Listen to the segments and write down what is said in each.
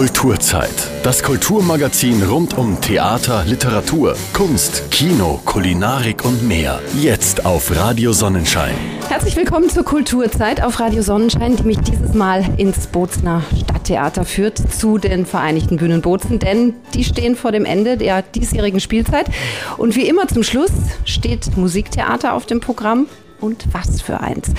Kulturzeit. Das Kulturmagazin rund um Theater, Literatur, Kunst, Kino, Kulinarik und mehr. Jetzt auf Radio Sonnenschein. Herzlich willkommen zur Kulturzeit auf Radio Sonnenschein, die mich dieses Mal ins Bozner Stadttheater führt zu den Vereinigten Bühnen Bozen, denn die stehen vor dem Ende der diesjährigen Spielzeit. Und wie immer zum Schluss steht Musiktheater auf dem Programm und was für eins.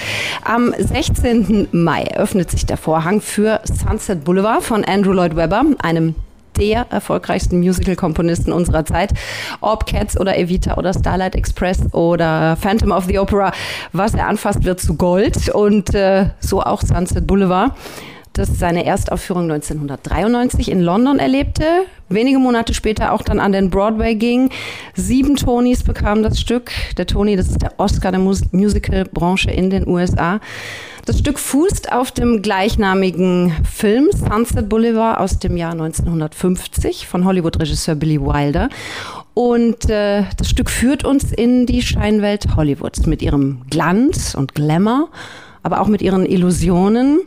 Am 16. Mai öffnet sich der Vorhang für Sunset Boulevard von Andrew Lloyd Webber, einem der erfolgreichsten Musical-Komponisten unserer Zeit. Ob Cats oder Evita oder Starlight Express oder Phantom of the Opera, was er anfasst, wird zu Gold und äh, so auch Sunset Boulevard das seine Erstaufführung 1993 in London erlebte, wenige Monate später auch dann an den Broadway ging. Sieben Tonys bekam das Stück. Der Tony, das ist der Oscar der Mus Musical-Branche in den USA. Das Stück fußt auf dem gleichnamigen Film Sunset Boulevard aus dem Jahr 1950 von Hollywood-Regisseur Billy Wilder. Und äh, das Stück führt uns in die Scheinwelt Hollywoods mit ihrem Glanz und Glamour, aber auch mit ihren Illusionen.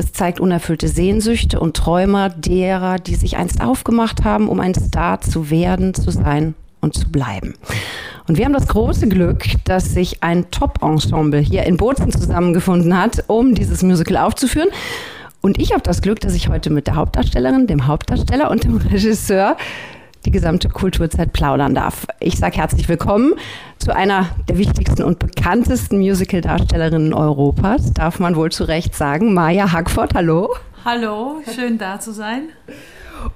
Es zeigt unerfüllte Sehnsüchte und Träume derer, die sich einst aufgemacht haben, um ein Star zu werden, zu sein und zu bleiben. Und wir haben das große Glück, dass sich ein Top-Ensemble hier in Bozen zusammengefunden hat, um dieses Musical aufzuführen. Und ich habe das Glück, dass ich heute mit der Hauptdarstellerin, dem Hauptdarsteller und dem Regisseur die gesamte Kulturzeit plaudern darf. Ich sage herzlich willkommen zu einer der wichtigsten und bekanntesten Musical-Darstellerinnen Europas, darf man wohl zu Recht sagen. Maja Hackford, hallo. Hallo, schön da zu sein.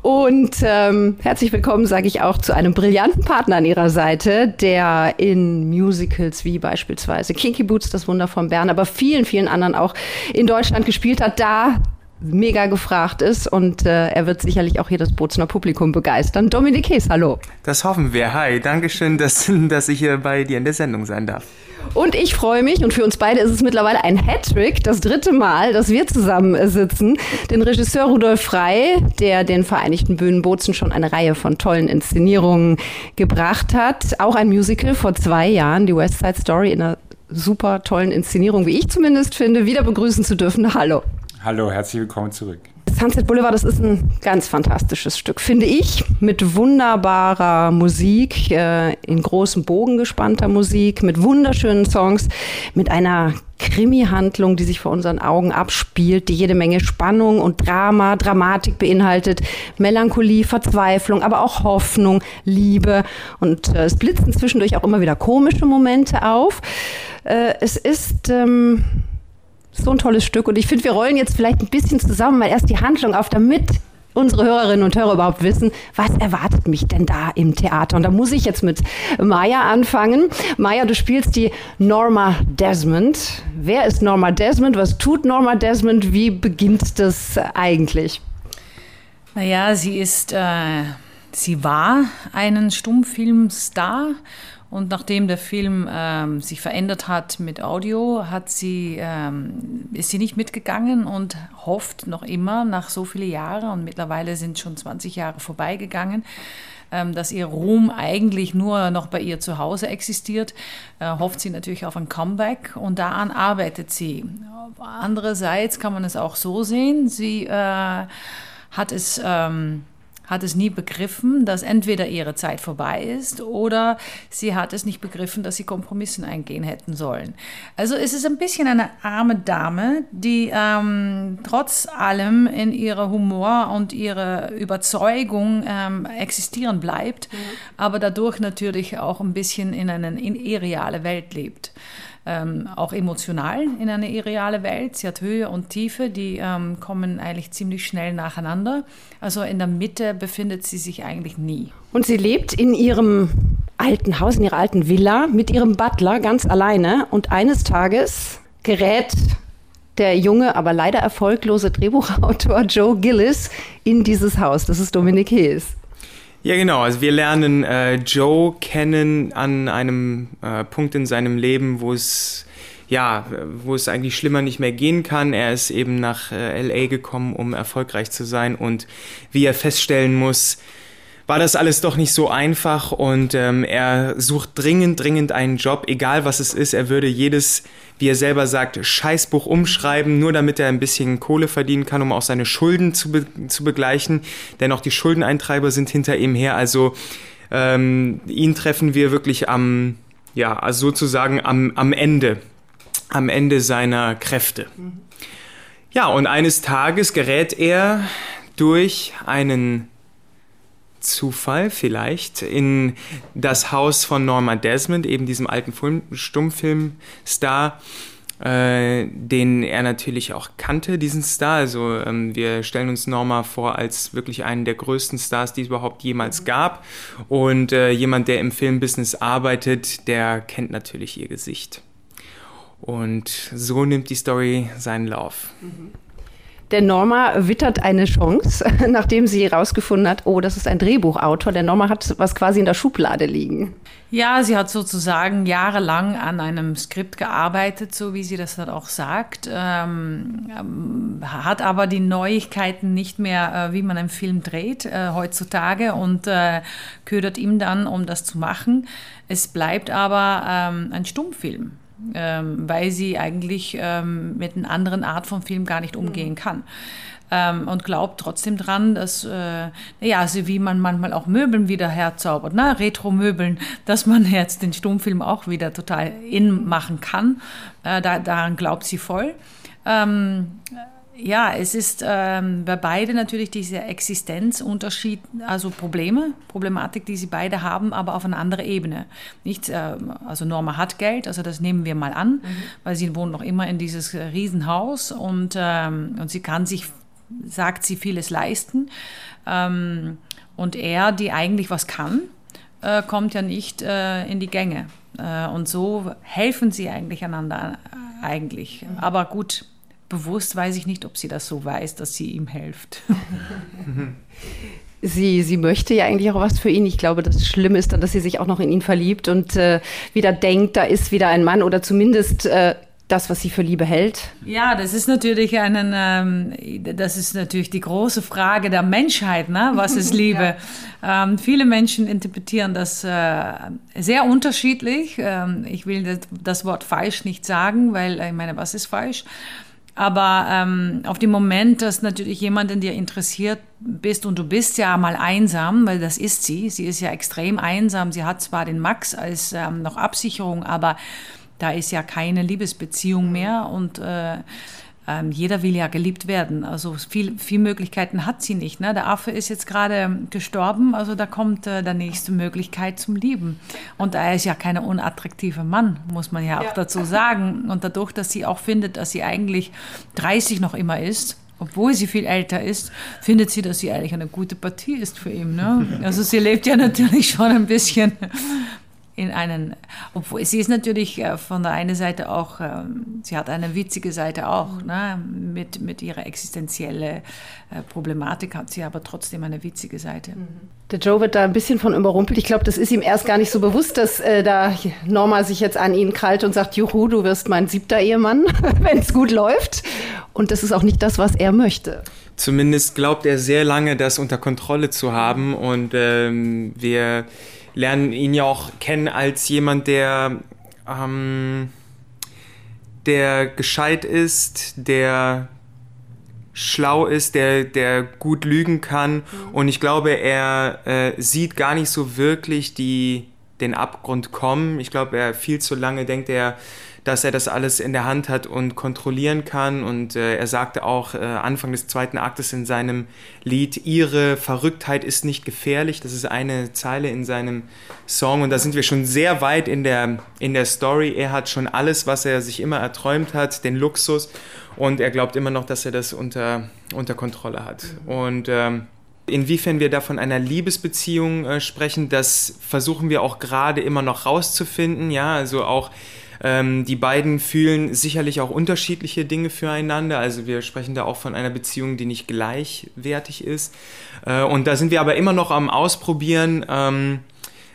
Und ähm, herzlich willkommen, sage ich auch, zu einem brillanten Partner an ihrer Seite, der in Musicals wie beispielsweise Kinky Boots, das Wunder von Bern, aber vielen, vielen anderen auch in Deutschland gespielt hat. Da mega gefragt ist und äh, er wird sicherlich auch hier das Bozner Publikum begeistern. Dominik Hees, hallo. Das hoffen wir. Hi, Dankeschön, dass, dass ich hier bei dir in der Sendung sein darf. Und ich freue mich, und für uns beide ist es mittlerweile ein Hattrick, das dritte Mal, dass wir zusammen sitzen. Den Regisseur Rudolf Frey, der den Vereinigten Bühnen Bozen schon eine Reihe von tollen Inszenierungen gebracht hat. Auch ein Musical vor zwei Jahren, die West Side Story, in einer super tollen Inszenierung, wie ich zumindest finde, wieder begrüßen zu dürfen. Hallo. Hallo, herzlich willkommen zurück. Sunset Boulevard, das ist ein ganz fantastisches Stück, finde ich, mit wunderbarer Musik, äh, in großem Bogen gespannter Musik, mit wunderschönen Songs, mit einer Krimi-Handlung, die sich vor unseren Augen abspielt, die jede Menge Spannung und Drama, Dramatik beinhaltet, Melancholie, Verzweiflung, aber auch Hoffnung, Liebe und äh, es blitzen zwischendurch auch immer wieder komische Momente auf. Äh, es ist ähm, so ein tolles Stück. Und ich finde, wir rollen jetzt vielleicht ein bisschen zusammen mal erst die Handlung auf, damit unsere Hörerinnen und Hörer überhaupt wissen, was erwartet mich denn da im Theater? Und da muss ich jetzt mit Maya anfangen. Maya, du spielst die Norma Desmond. Wer ist Norma Desmond? Was tut Norma Desmond? Wie beginnt das eigentlich? Naja, sie ist, äh, sie war einen Stummfilmstar und nachdem der Film ähm, sich verändert hat mit Audio, hat sie, ähm, ist sie nicht mitgegangen und hofft noch immer nach so vielen Jahren, und mittlerweile sind schon 20 Jahre vorbeigegangen, ähm, dass ihr Ruhm eigentlich nur noch bei ihr zu Hause existiert, äh, hofft sie natürlich auf ein Comeback und daran arbeitet sie. Andererseits kann man es auch so sehen, sie äh, hat es ähm, hat es nie begriffen, dass entweder ihre Zeit vorbei ist oder sie hat es nicht begriffen, dass sie Kompromissen eingehen hätten sollen. Also es ist ein bisschen eine arme Dame, die ähm, trotz allem in ihrer Humor und ihrer Überzeugung ähm, existieren bleibt, mhm. aber dadurch natürlich auch ein bisschen in eine in irreale Welt lebt ähm, auch emotional in eine irreale Welt. Sie hat Höhe und Tiefe, die ähm, kommen eigentlich ziemlich schnell nacheinander. Also in der Mitte befindet sie sich eigentlich nie. Und sie lebt in ihrem alten Haus, in ihrer alten Villa mit ihrem Butler ganz alleine. Und eines Tages gerät der junge, aber leider erfolglose Drehbuchautor Joe Gillis in dieses Haus. Das ist Dominik Hees. Ja, genau. Also wir lernen äh, Joe kennen an einem äh, Punkt in seinem Leben, wo es ja, wo es eigentlich schlimmer nicht mehr gehen kann. Er ist eben nach äh, LA gekommen, um erfolgreich zu sein und wie er feststellen muss, war das alles doch nicht so einfach und ähm, er sucht dringend, dringend einen Job, egal was es ist. Er würde jedes, wie er selber sagt, Scheißbuch umschreiben, nur damit er ein bisschen Kohle verdienen kann, um auch seine Schulden zu, be zu begleichen. Denn auch die Schuldeneintreiber sind hinter ihm her. Also ähm, ihn treffen wir wirklich am, ja, also sozusagen am, am Ende, am Ende seiner Kräfte. Ja, und eines Tages gerät er durch einen Zufall vielleicht in das Haus von Norma Desmond, eben diesem alten Stummfilmstar, äh, den er natürlich auch kannte, diesen Star. Also ähm, wir stellen uns Norma vor als wirklich einen der größten Stars, die es überhaupt jemals gab. Und äh, jemand, der im Filmbusiness arbeitet, der kennt natürlich ihr Gesicht. Und so nimmt die Story seinen Lauf. Mhm. Der Norma wittert eine Chance, nachdem sie herausgefunden hat, oh, das ist ein Drehbuchautor. Der Norma hat was quasi in der Schublade liegen. Ja, sie hat sozusagen jahrelang an einem Skript gearbeitet, so wie sie das dann auch sagt, ähm, ähm, hat aber die Neuigkeiten nicht mehr, äh, wie man einen Film dreht äh, heutzutage und äh, ködert ihm dann, um das zu machen. Es bleibt aber ähm, ein Stummfilm ähm, weil sie eigentlich ähm, mit einer anderen Art von Film gar nicht umgehen kann. Ähm, und glaubt trotzdem dran, dass, äh, ja, also wie man manchmal auch Möbeln wieder herzaubert, ne? Retro-Möbeln, dass man jetzt den Stummfilm auch wieder total in machen kann. Äh, da, daran glaubt sie voll. Ähm, ja, es ist ähm, bei beide natürlich dieser Existenzunterschied, also Probleme, Problematik, die sie beide haben, aber auf einer anderen Ebene. Nicht, äh, also Norma hat Geld, also das nehmen wir mal an, mhm. weil sie wohnt noch immer in dieses Riesenhaus und, ähm, und sie kann sich, sagt sie, vieles leisten. Ähm, und er, die eigentlich was kann, äh, kommt ja nicht äh, in die Gänge. Äh, und so helfen sie eigentlich einander äh, eigentlich. Mhm. Aber gut, bewusst weiß ich nicht, ob sie das so weiß, dass sie ihm hilft. Sie, sie möchte ja eigentlich auch was für ihn. Ich glaube, das Schlimme ist dann, dass sie sich auch noch in ihn verliebt und äh, wieder denkt, da ist wieder ein Mann oder zumindest äh, das, was sie für Liebe hält? Ja, das ist natürlich einen, ähm, das ist natürlich die große Frage der Menschheit, ne? Was ist Liebe? ja. ähm, viele Menschen interpretieren das äh, sehr unterschiedlich. Ähm, ich will das, das, Wort falsch nicht sagen, weil ich meine, was ist falsch? Aber ähm, auf dem Moment, dass natürlich jemand in dir interessiert bist und du bist ja mal einsam, weil das ist sie, sie ist ja extrem einsam, sie hat zwar den Max als ähm, noch Absicherung, aber da ist ja keine Liebesbeziehung mehr und äh, ähm, jeder will ja geliebt werden. Also viel, viel Möglichkeiten hat sie nicht. Ne? Der Affe ist jetzt gerade gestorben, also da kommt äh, der nächste Möglichkeit zum Lieben. Und er ist ja kein unattraktiver Mann, muss man ja auch ja. dazu sagen. Und dadurch, dass sie auch findet, dass sie eigentlich 30 noch immer ist, obwohl sie viel älter ist, findet sie, dass sie eigentlich eine gute Partie ist für ihn. Ne? Also sie lebt ja natürlich schon ein bisschen in einen, obwohl sie ist natürlich äh, von der einen Seite auch, ähm, sie hat eine witzige Seite auch, mhm. ne? mit, mit ihrer existenziellen äh, Problematik hat sie aber trotzdem eine witzige Seite. Mhm. Der Joe wird da ein bisschen von überrumpelt. Ich glaube, das ist ihm erst gar nicht so bewusst, dass äh, da Norma sich jetzt an ihn krallt und sagt, Juhu, du wirst mein siebter Ehemann, wenn es gut läuft. Und das ist auch nicht das, was er möchte. Zumindest glaubt er sehr lange, das unter Kontrolle zu haben und ähm, wir lernen ihn ja auch kennen als jemand, der, ähm, der gescheit ist, der schlau ist, der, der gut lügen kann. Mhm. Und ich glaube, er äh, sieht gar nicht so wirklich die, den Abgrund kommen. Ich glaube, er viel zu lange denkt er, dass er das alles in der Hand hat und kontrollieren kann. Und äh, er sagte auch äh, Anfang des zweiten Aktes in seinem Lied, Ihre Verrücktheit ist nicht gefährlich. Das ist eine Zeile in seinem Song. Und da sind wir schon sehr weit in der, in der Story. Er hat schon alles, was er sich immer erträumt hat, den Luxus. Und er glaubt immer noch, dass er das unter, unter Kontrolle hat. Und ähm, Inwiefern wir da von einer Liebesbeziehung äh, sprechen, das versuchen wir auch gerade immer noch rauszufinden. Ja, also auch ähm, die beiden fühlen sicherlich auch unterschiedliche Dinge füreinander. Also wir sprechen da auch von einer Beziehung, die nicht gleichwertig ist. Äh, und da sind wir aber immer noch am Ausprobieren, ähm,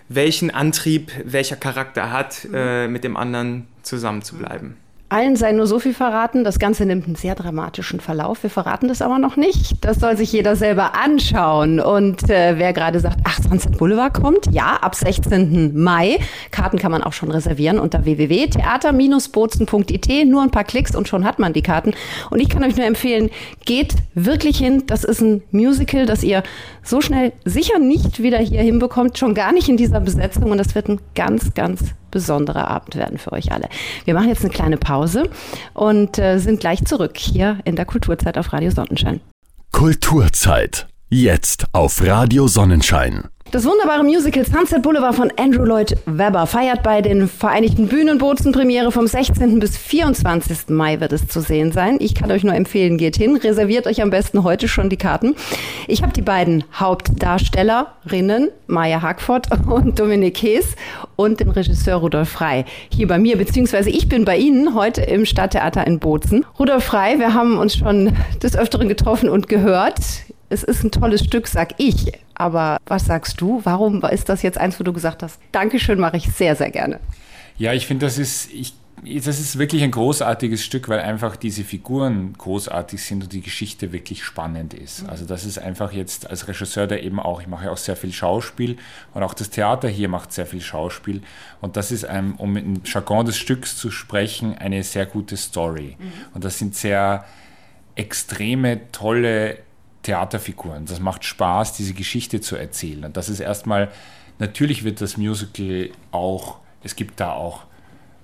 welchen Antrieb welcher Charakter hat, äh, mit dem anderen zusammenzubleiben. Allen sei nur so viel verraten. Das Ganze nimmt einen sehr dramatischen Verlauf. Wir verraten das aber noch nicht. Das soll sich jeder selber anschauen. Und äh, wer gerade sagt, ach, Sunset Boulevard kommt, ja, ab 16. Mai. Karten kann man auch schon reservieren unter www.theater-bozen.it. Nur ein paar Klicks und schon hat man die Karten. Und ich kann euch nur empfehlen, geht wirklich hin. Das ist ein Musical, das ihr so schnell sicher nicht wieder hier hinbekommt. Schon gar nicht in dieser Besetzung. Und das wird ein ganz, ganz besonderer Abend werden für euch alle. Wir machen jetzt eine kleine Pause und äh, sind gleich zurück hier in der Kulturzeit auf Radio Sonnenschein. Kulturzeit. Jetzt auf Radio Sonnenschein. Das wunderbare Musical Sunset Boulevard von Andrew Lloyd Webber feiert bei den Vereinigten Bühnenbozen Premiere vom 16. bis 24. Mai wird es zu sehen sein. Ich kann euch nur empfehlen, geht hin, reserviert euch am besten heute schon die Karten. Ich habe die beiden Hauptdarstellerinnen, Maya Hackford und Dominik Hees und den Regisseur Rudolf Frei hier bei mir, beziehungsweise ich bin bei Ihnen heute im Stadttheater in Bozen. Rudolf Frei, wir haben uns schon des Öfteren getroffen und gehört es ist ein tolles Stück, sag ich. Aber was sagst du? Warum ist das jetzt eins, wo du gesagt hast, Dankeschön, mache ich sehr, sehr gerne. Ja, ich finde, das ist, ich, das ist wirklich ein großartiges Stück, weil einfach diese Figuren großartig sind und die Geschichte wirklich spannend ist. Mhm. Also das ist einfach jetzt als Regisseur, der eben auch, ich mache ja auch sehr viel Schauspiel und auch das Theater hier macht sehr viel Schauspiel. Und das ist, ein, um mit dem Jargon des Stücks zu sprechen, eine sehr gute Story. Mhm. Und das sind sehr extreme, tolle Theaterfiguren. Das macht Spaß, diese Geschichte zu erzählen. Und das ist erstmal, natürlich wird das Musical auch, es gibt da auch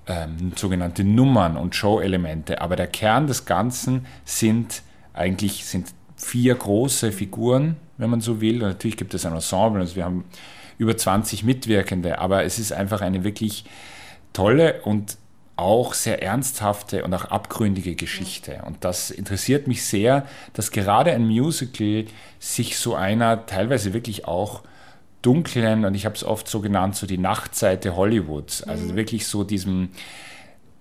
ähm, sogenannte Nummern und Show-Elemente, aber der Kern des Ganzen sind eigentlich sind vier große Figuren, wenn man so will. Und natürlich gibt es ein Ensemble, also wir haben über 20 Mitwirkende, aber es ist einfach eine wirklich tolle und auch sehr ernsthafte und auch abgründige Geschichte. Und das interessiert mich sehr, dass gerade ein Musical sich so einer teilweise wirklich auch dunklen, und ich habe es oft so genannt, so die Nachtseite Hollywoods, also mhm. wirklich so diesem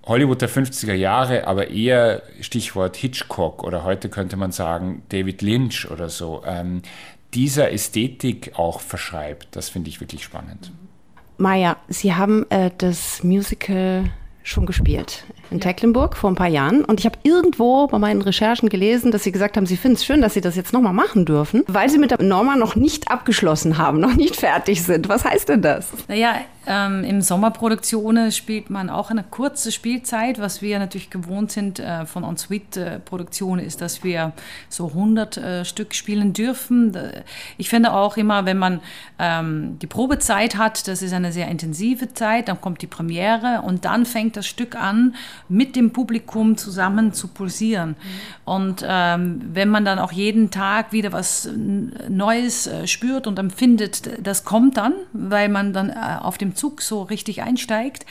Hollywood der 50er Jahre, aber eher Stichwort Hitchcock oder heute könnte man sagen David Lynch oder so, ähm, dieser Ästhetik auch verschreibt. Das finde ich wirklich spannend. Maja, Sie haben äh, das Musical schon gespielt in Tecklenburg vor ein paar Jahren. Und ich habe irgendwo bei meinen Recherchen gelesen, dass Sie gesagt haben, Sie finden es schön, dass Sie das jetzt nochmal machen dürfen, weil Sie mit der Norma noch nicht abgeschlossen haben, noch nicht fertig sind. Was heißt denn das? Naja, ähm, Im Sommerproduktionen spielt man auch eine kurze Spielzeit. Was wir natürlich gewohnt sind äh, von On-Suite-Produktionen, ist, dass wir so 100 äh, Stück spielen dürfen. Ich finde auch immer, wenn man ähm, die Probezeit hat, das ist eine sehr intensive Zeit, dann kommt die Premiere und dann fängt das Stück an, mit dem Publikum zusammen zu pulsieren. Mhm. Und ähm, wenn man dann auch jeden Tag wieder was Neues äh, spürt und empfindet, das kommt dann, weil man dann äh, auf dem Zug so richtig einsteigt.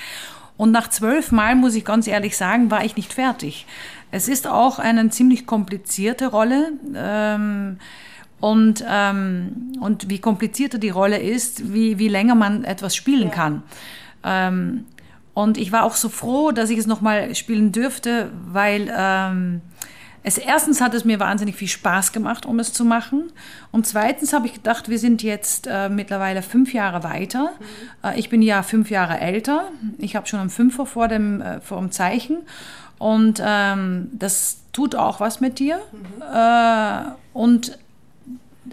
Und nach zwölf Mal, muss ich ganz ehrlich sagen, war ich nicht fertig. Es ist auch eine ziemlich komplizierte Rolle. Ähm, und, ähm, und wie komplizierter die Rolle ist, wie, wie länger man etwas spielen ja. kann. Ähm, und ich war auch so froh, dass ich es nochmal spielen dürfte, weil ähm, es erstens hat es mir wahnsinnig viel Spaß gemacht, um es zu machen. Und zweitens habe ich gedacht, wir sind jetzt äh, mittlerweile fünf Jahre weiter. Mhm. Äh, ich bin ja fünf Jahre älter. Ich habe schon einen Fünfer vor dem, äh, vor dem Zeichen. Und ähm, das tut auch was mit dir. Mhm. Äh, und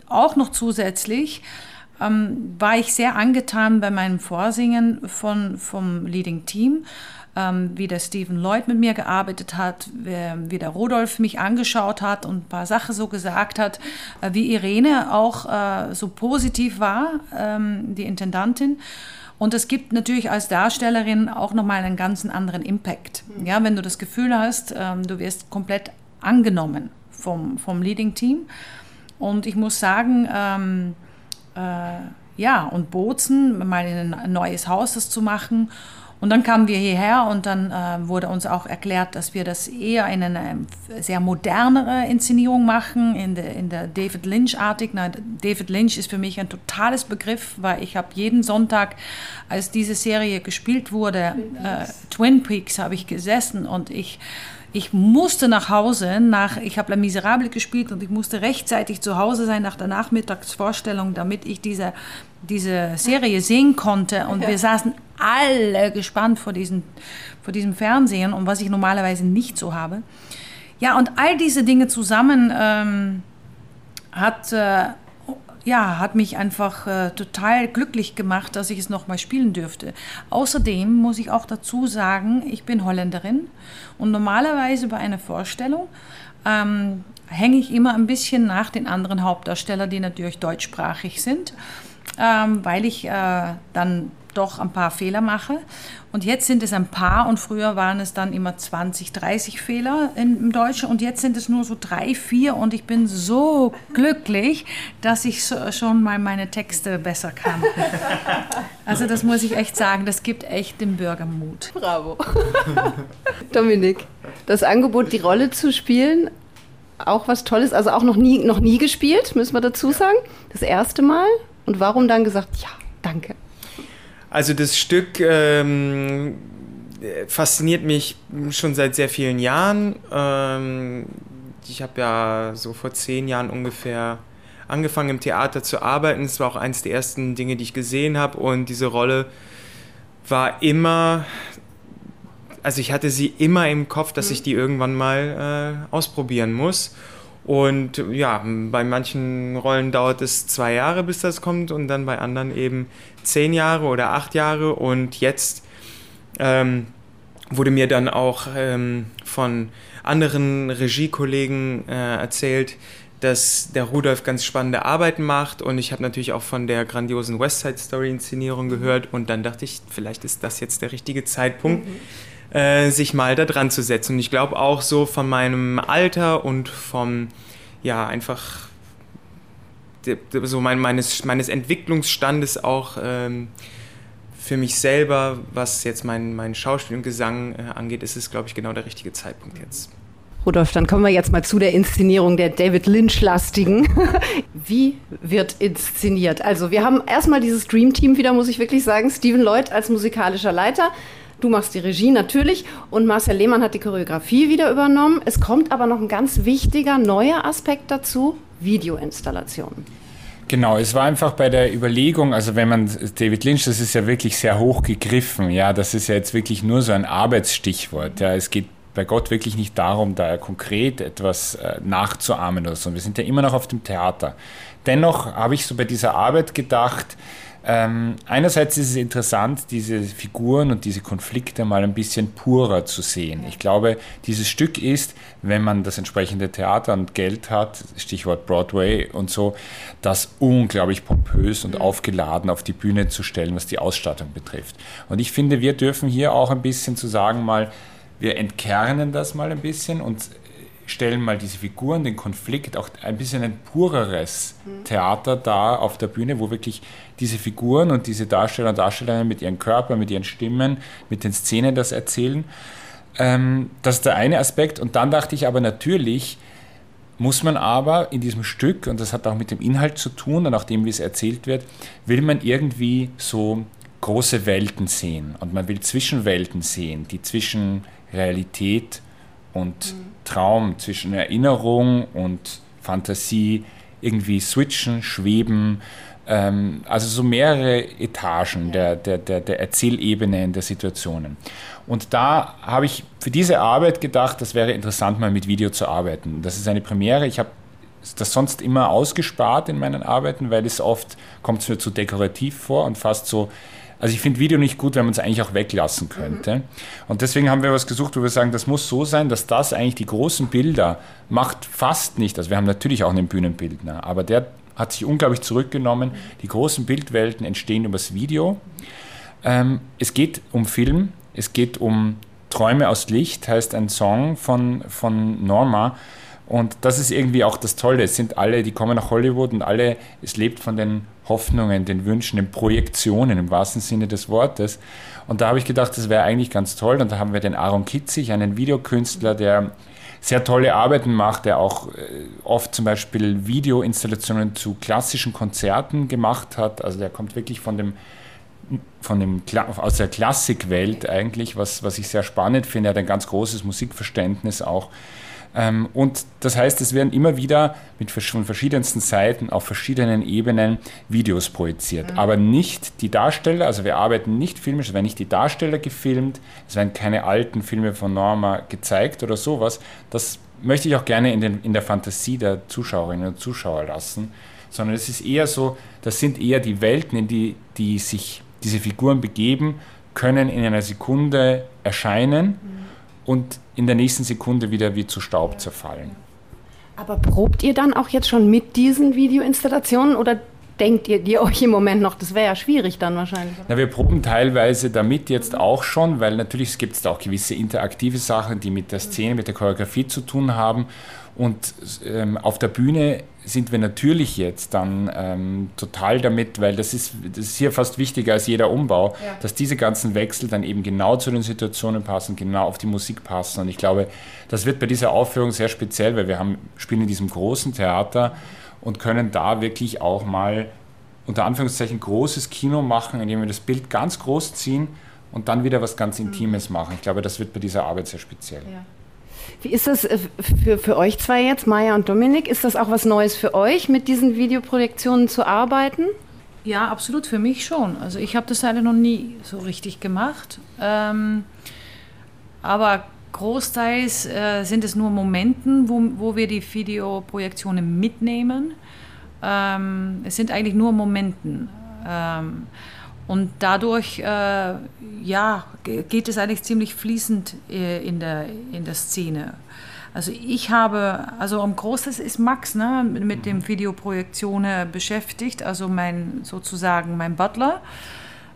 auch noch zusätzlich ähm, war ich sehr angetan bei meinem Vorsingen von, vom Leading Team ähm, wie der Stephen Lloyd mit mir gearbeitet hat, wie der Rudolf mich angeschaut hat und ein paar Sachen so gesagt hat, äh, wie Irene auch äh, so positiv war, ähm, die Intendantin. Und es gibt natürlich als Darstellerin auch nochmal einen ganz anderen Impact. Ja, wenn du das Gefühl hast, ähm, du wirst komplett angenommen vom, vom Leading Team. Und ich muss sagen, ähm, äh, ja, und Bozen, mal in ein neues Haus das zu machen und dann kamen wir hierher und dann äh, wurde uns auch erklärt, dass wir das eher in eine sehr modernere Inszenierung machen, in der, in der David Lynch-artig. David Lynch ist für mich ein totales Begriff, weil ich habe jeden Sonntag, als diese Serie gespielt wurde, Twin Peaks, äh, Twin Peaks habe ich gesessen und ich Ich musste nach Hause, nach, ich habe La Miserable gespielt und ich musste rechtzeitig zu Hause sein nach der Nachmittagsvorstellung, damit ich diese, diese Serie sehen konnte. Und wir saßen alle gespannt vor, diesen, vor diesem Fernsehen und was ich normalerweise nicht so habe. Ja, und all diese Dinge zusammen ähm, hat, äh, ja, hat mich einfach äh, total glücklich gemacht, dass ich es nochmal spielen dürfte. Außerdem muss ich auch dazu sagen, ich bin Holländerin und normalerweise bei einer Vorstellung ähm, hänge ich immer ein bisschen nach den anderen Hauptdarstellern, die natürlich deutschsprachig sind, ähm, weil ich äh, dann doch ein paar Fehler mache. Und jetzt sind es ein paar und früher waren es dann immer 20, 30 Fehler im Deutschen und jetzt sind es nur so drei, vier und ich bin so glücklich, dass ich schon mal meine Texte besser kann. Also das muss ich echt sagen, das gibt echt den Bürgermut. Bravo. Dominik, das Angebot, die Rolle zu spielen, auch was Tolles, also auch noch nie, noch nie gespielt, müssen wir dazu sagen. Das erste Mal. Und warum dann gesagt, ja, danke. Also das Stück ähm, fasziniert mich schon seit sehr vielen Jahren. Ähm, ich habe ja so vor zehn Jahren ungefähr angefangen im Theater zu arbeiten. Es war auch eines der ersten Dinge, die ich gesehen habe. Und diese Rolle war immer, also ich hatte sie immer im Kopf, dass ich die irgendwann mal äh, ausprobieren muss. Und ja, bei manchen Rollen dauert es zwei Jahre, bis das kommt und dann bei anderen eben zehn Jahre oder acht Jahre. Und jetzt ähm, wurde mir dann auch ähm, von anderen Regiekollegen äh, erzählt, dass der Rudolf ganz spannende Arbeiten macht und ich habe natürlich auch von der grandiosen West Side Story Inszenierung gehört und dann dachte ich, vielleicht ist das jetzt der richtige Zeitpunkt, mhm äh, sich mal da dran zu setzen. Und ich glaube auch so von meinem Alter und vom, ja, einfach so mein, meines, meines Entwicklungsstandes auch ähm, für mich selber, was jetzt mein, mein Schauspiel und Gesang äh, angeht, ist es, glaube ich, genau der richtige Zeitpunkt jetzt. Rudolf, dann kommen wir jetzt mal zu der Inszenierung der David Lynch-lastigen. Wie wird inszeniert? Also wir haben erstmal dieses Dream Team wieder, muss ich wirklich sagen. Steven Lloyd als musikalischer Leiter, Du machst die Regie natürlich und Marcel Lehmann hat die Choreografie wieder übernommen. Es kommt aber noch ein ganz wichtiger neuer Aspekt dazu, Videoinstallationen. Genau, es war einfach bei der Überlegung, also wenn man David Lynch, das ist ja wirklich sehr hoch gegriffen, ja, das ist ja jetzt wirklich nur so ein Arbeitsstichwort. Ja, es geht bei Gott wirklich nicht darum, da konkret etwas äh, nachzuahmen oder so. Wir sind ja immer noch auf dem Theater. Dennoch habe ich so bei dieser Arbeit gedacht, ähm, einerseits ist es interessant, diese Figuren und diese Konflikte mal ein bisschen purer zu sehen. Ich glaube, dieses Stück ist, wenn man das entsprechende Theater und Geld hat, Stichwort Broadway und so, das unglaublich pompös und mhm. aufgeladen auf die Bühne zu stellen, was die Ausstattung betrifft. Und ich finde, wir dürfen hier auch ein bisschen zu sagen mal, wir entkernen das mal ein bisschen und stellen mal diese Figuren, den Konflikt, auch ein bisschen ein pureres Theater dar auf der Bühne, wo wirklich diese Figuren und diese Darsteller und Darstellerinnen mit ihren Körpern, mit ihren Stimmen, mit den Szenen das erzählen. Ähm, das ist der eine Aspekt. Und dann dachte ich aber natürlich, muss man aber in diesem Stück, und das hat auch mit dem Inhalt zu tun und auch dem, wie es erzählt wird, will man irgendwie so große Welten sehen und man will Zwischenwelten sehen, die zwischen Realität und mhm. Traum, zwischen Erinnerung und Fantasie irgendwie switchen, schweben. Ähm, also so mehrere Etagen der, der, der, der Erzählebenen, der Situationen. Und da habe ich für diese Arbeit gedacht, das wäre interessant, mal mit Video zu arbeiten. Das ist eine Premiere. Ich habe das sonst immer ausgespart in meinen Arbeiten, weil es oft kommt es mir zu dekorativ vor und fast so also ich finde Video nicht gut, wenn man es eigentlich auch weglassen könnte. Mhm. Und deswegen haben wir was gesucht, wo wir sagen, das muss so sein, dass das eigentlich die großen Bilder macht fast nicht. Also wir haben natürlich auch einen Bühnenbildner, aber der hat sich unglaublich zurückgenommen. Die großen Bildwelten entstehen übers Video. Ähm, es geht um Film, es geht um Träume aus Licht, heißt ein Song von, von Norma. Und das ist irgendwie auch das Tolle. Es sind alle, die kommen nach Hollywood und alle, es lebt von den Hoffnungen, den Wünschen, den Projektionen im wahrsten Sinne des Wortes. Und da habe ich gedacht, das wäre eigentlich ganz toll. Und da haben wir den Aaron Kitzig, einen Videokünstler, der sehr tolle Arbeiten macht, der auch äh, oft zum Beispiel Videoinstallationen zu klassischen Konzerten gemacht hat. Also der kommt wirklich von dem von dem, aus der Klassikwelt eigentlich, was, was ich sehr spannend finde. Er hat ein ganz großes Musikverständnis auch. Ähm, und das heißt, es werden immer wieder mit von verschiedensten Seiten auf verschiedenen Ebenen Videos projiziert. Mhm. Aber nicht die Darsteller, also wir arbeiten nicht filmisch, es werden nicht die Darsteller gefilmt, es werden keine alten Filme von Norma gezeigt oder sowas. Das möchte ich auch gerne in, den, in der Fantasie der Zuschauerinnen und Zuschauer lassen. Sondern es ist eher so, das sind eher die Welten, in die, die sich diese Figuren begeben, können in einer Sekunde erscheinen. Mhm und in der nächsten Sekunde wieder wie zu Staub zerfallen. Aber probt ihr dann auch jetzt schon mit diesen Videoinstallationen oder denkt ihr die euch im Moment noch? Das wäre ja schwierig dann wahrscheinlich. Na, wir proben teilweise damit jetzt auch schon, weil natürlich gibt es da auch gewisse interaktive Sachen, die mit der Szene, mit der Choreografie zu tun haben. Und ähm, auf der Bühne sind wir natürlich jetzt dann ähm, total damit, weil das ist, das ist hier fast wichtiger als jeder Umbau, ja. dass diese ganzen Wechsel dann eben genau zu den Situationen passen, genau auf die Musik passen. Und ich glaube, das wird bei dieser Aufführung sehr speziell, weil wir haben, spielen in diesem großen Theater und können da wirklich auch mal unter Anführungszeichen großes Kino machen, indem wir das Bild ganz groß ziehen und dann wieder was ganz Intimes machen. Ich glaube, das wird bei dieser Arbeit sehr speziell. Ja. Wie ist das äh, für, für euch zwei jetzt, Maya und Dominik? Ist das auch was Neues für euch, mit diesen Videoprojektionen zu arbeiten? Ja, absolut, für mich schon. Also ich habe das leider noch nie so richtig gemacht. Ähm, aber großteils äh, sind es nur Momenten, wo, wo wir die Videoprojektionen mitnehmen. Ähm, es sind eigentlich nur Momenten. Ähm, und dadurch äh, ja, geht es eigentlich ziemlich fließend äh, in, der, in der Szene. Also ich habe, also am Großes ist Max ne, mit dem mhm. Videoprojektionen beschäftigt, also mein sozusagen mein Butler.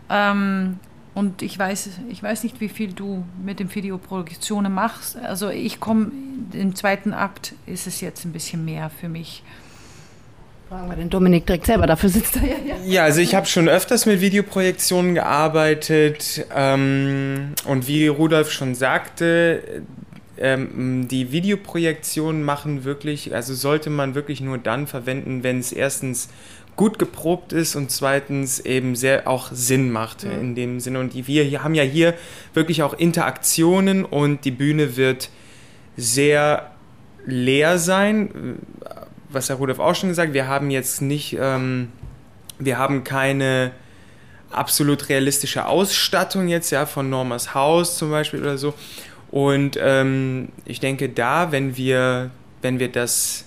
Ähm, und ich weiß, ich weiß nicht, wie viel du mit dem Videoprojektionen machst. Also ich komme, im zweiten Akt ist es jetzt ein bisschen mehr für mich. Fragen wir den Dominik direkt selber, dafür sitzt er ja. Ja, also ich habe schon öfters mit Videoprojektionen gearbeitet ähm, und wie Rudolf schon sagte, ähm, die Videoprojektionen machen wirklich, also sollte man wirklich nur dann verwenden, wenn es erstens gut geprobt ist und zweitens eben sehr auch Sinn macht mhm. in dem Sinne. Und die, wir haben ja hier wirklich auch Interaktionen und die Bühne wird sehr leer sein was Herr Rudolf auch schon gesagt, wir haben jetzt nicht, ähm, wir haben keine absolut realistische Ausstattung jetzt, ja, von Normas Haus zum Beispiel oder so. Und ähm, ich denke, da, wenn wir, wenn wir das